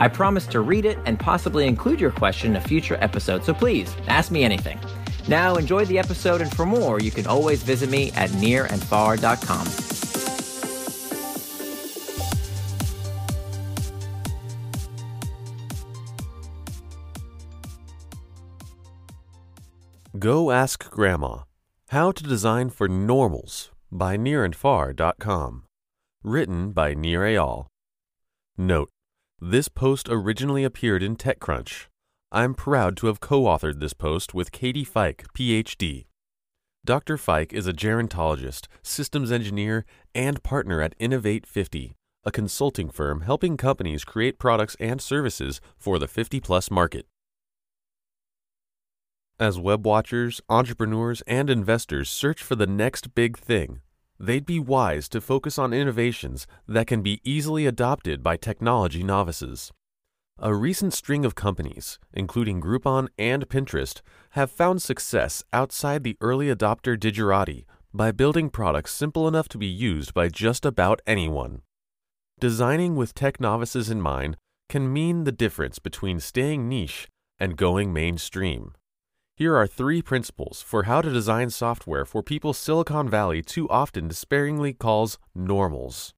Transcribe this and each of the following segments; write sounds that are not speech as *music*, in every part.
I promise to read it and possibly include your question in a future episode, so please ask me anything. Now, enjoy the episode, and for more, you can always visit me at nirandfar.com. Go Ask Grandma How to Design for Normals by nirandfar.com. Written by Nir Eyal. Note this post originally appeared in TechCrunch. I'm proud to have co authored this post with Katie Fike, PhD. Dr. Fike is a gerontologist, systems engineer, and partner at Innovate 50, a consulting firm helping companies create products and services for the 50 plus market. As web watchers, entrepreneurs, and investors search for the next big thing, they'd be wise to focus on innovations that can be easily adopted by technology novices. A recent string of companies, including Groupon and Pinterest, have found success outside the early adopter digerati by building products simple enough to be used by just about anyone. Designing with tech novices in mind can mean the difference between staying niche and going mainstream. Here are three principles for how to design software for people Silicon Valley too often despairingly calls normals.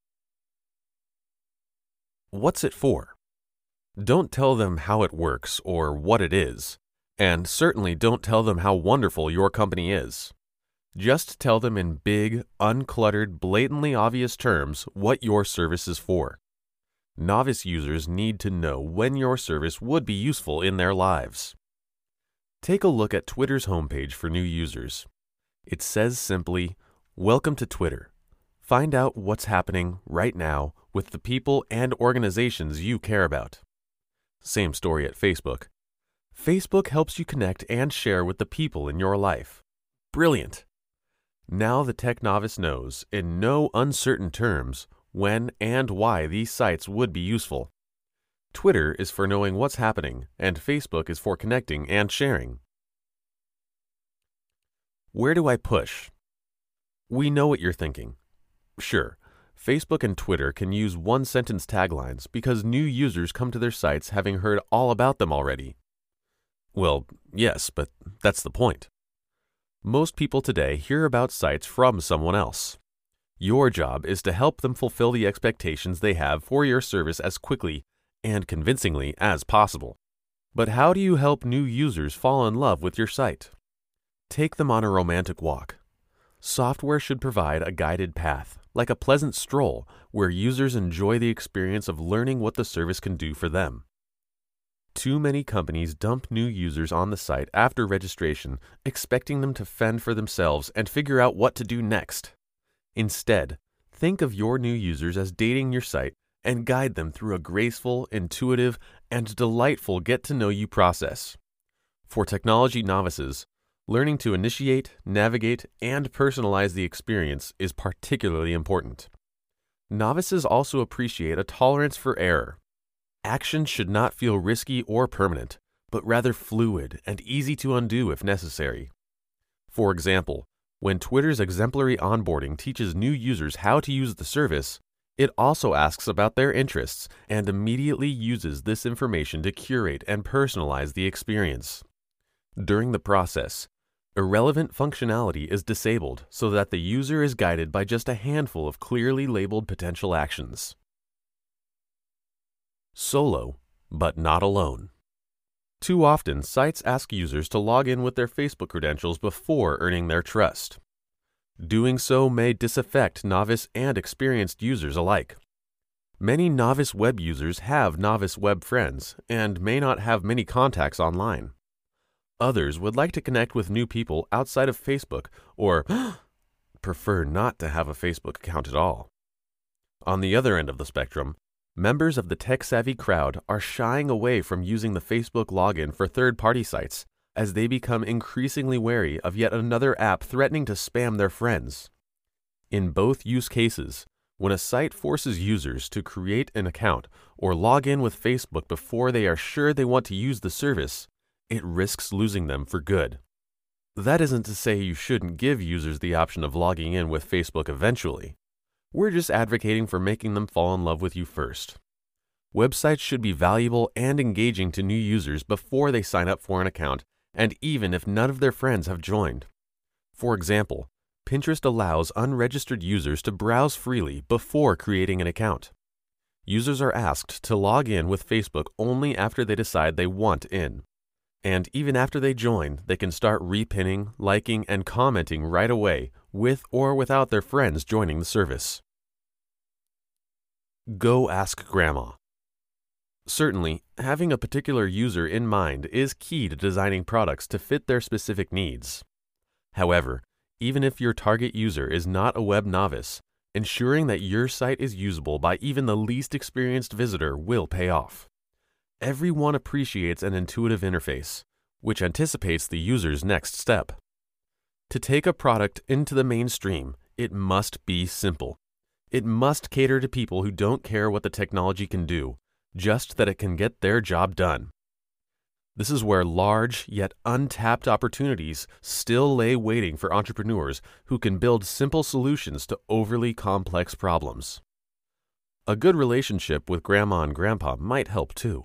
What's it for? Don't tell them how it works or what it is, and certainly don't tell them how wonderful your company is. Just tell them in big, uncluttered, blatantly obvious terms what your service is for. Novice users need to know when your service would be useful in their lives. Take a look at Twitter's homepage for new users. It says simply, Welcome to Twitter. Find out what's happening right now with the people and organizations you care about. Same story at Facebook. Facebook helps you connect and share with the people in your life. Brilliant! Now the tech novice knows, in no uncertain terms, when and why these sites would be useful. Twitter is for knowing what's happening, and Facebook is for connecting and sharing. Where do I push? We know what you're thinking. Sure, Facebook and Twitter can use one sentence taglines because new users come to their sites having heard all about them already. Well, yes, but that's the point. Most people today hear about sites from someone else. Your job is to help them fulfill the expectations they have for your service as quickly and convincingly as possible. But how do you help new users fall in love with your site? Take them on a romantic walk. Software should provide a guided path, like a pleasant stroll, where users enjoy the experience of learning what the service can do for them. Too many companies dump new users on the site after registration, expecting them to fend for themselves and figure out what to do next. Instead, think of your new users as dating your site and guide them through a graceful, intuitive, and delightful get to know you process. For technology novices, learning to initiate, navigate, and personalize the experience is particularly important. Novices also appreciate a tolerance for error. Actions should not feel risky or permanent, but rather fluid and easy to undo if necessary. For example, when Twitter's exemplary onboarding teaches new users how to use the service, it also asks about their interests and immediately uses this information to curate and personalize the experience. During the process, irrelevant functionality is disabled so that the user is guided by just a handful of clearly labeled potential actions. Solo, but not alone. Too often, sites ask users to log in with their Facebook credentials before earning their trust. Doing so may disaffect novice and experienced users alike. Many novice web users have novice web friends and may not have many contacts online. Others would like to connect with new people outside of Facebook or *gasps* prefer not to have a Facebook account at all. On the other end of the spectrum, members of the tech savvy crowd are shying away from using the Facebook login for third party sites, as they become increasingly wary of yet another app threatening to spam their friends. In both use cases, when a site forces users to create an account or log in with Facebook before they are sure they want to use the service, it risks losing them for good. That isn't to say you shouldn't give users the option of logging in with Facebook eventually. We're just advocating for making them fall in love with you first. Websites should be valuable and engaging to new users before they sign up for an account, and even if none of their friends have joined. For example, Pinterest allows unregistered users to browse freely before creating an account. Users are asked to log in with Facebook only after they decide they want in. And even after they join, they can start repinning, liking, and commenting right away, with or without their friends joining the service. Go ask Grandma. Certainly, having a particular user in mind is key to designing products to fit their specific needs. However, even if your target user is not a web novice, ensuring that your site is usable by even the least experienced visitor will pay off. Everyone appreciates an intuitive interface, which anticipates the user's next step. To take a product into the mainstream, it must be simple. It must cater to people who don't care what the technology can do, just that it can get their job done. This is where large yet untapped opportunities still lay waiting for entrepreneurs who can build simple solutions to overly complex problems. A good relationship with grandma and grandpa might help too.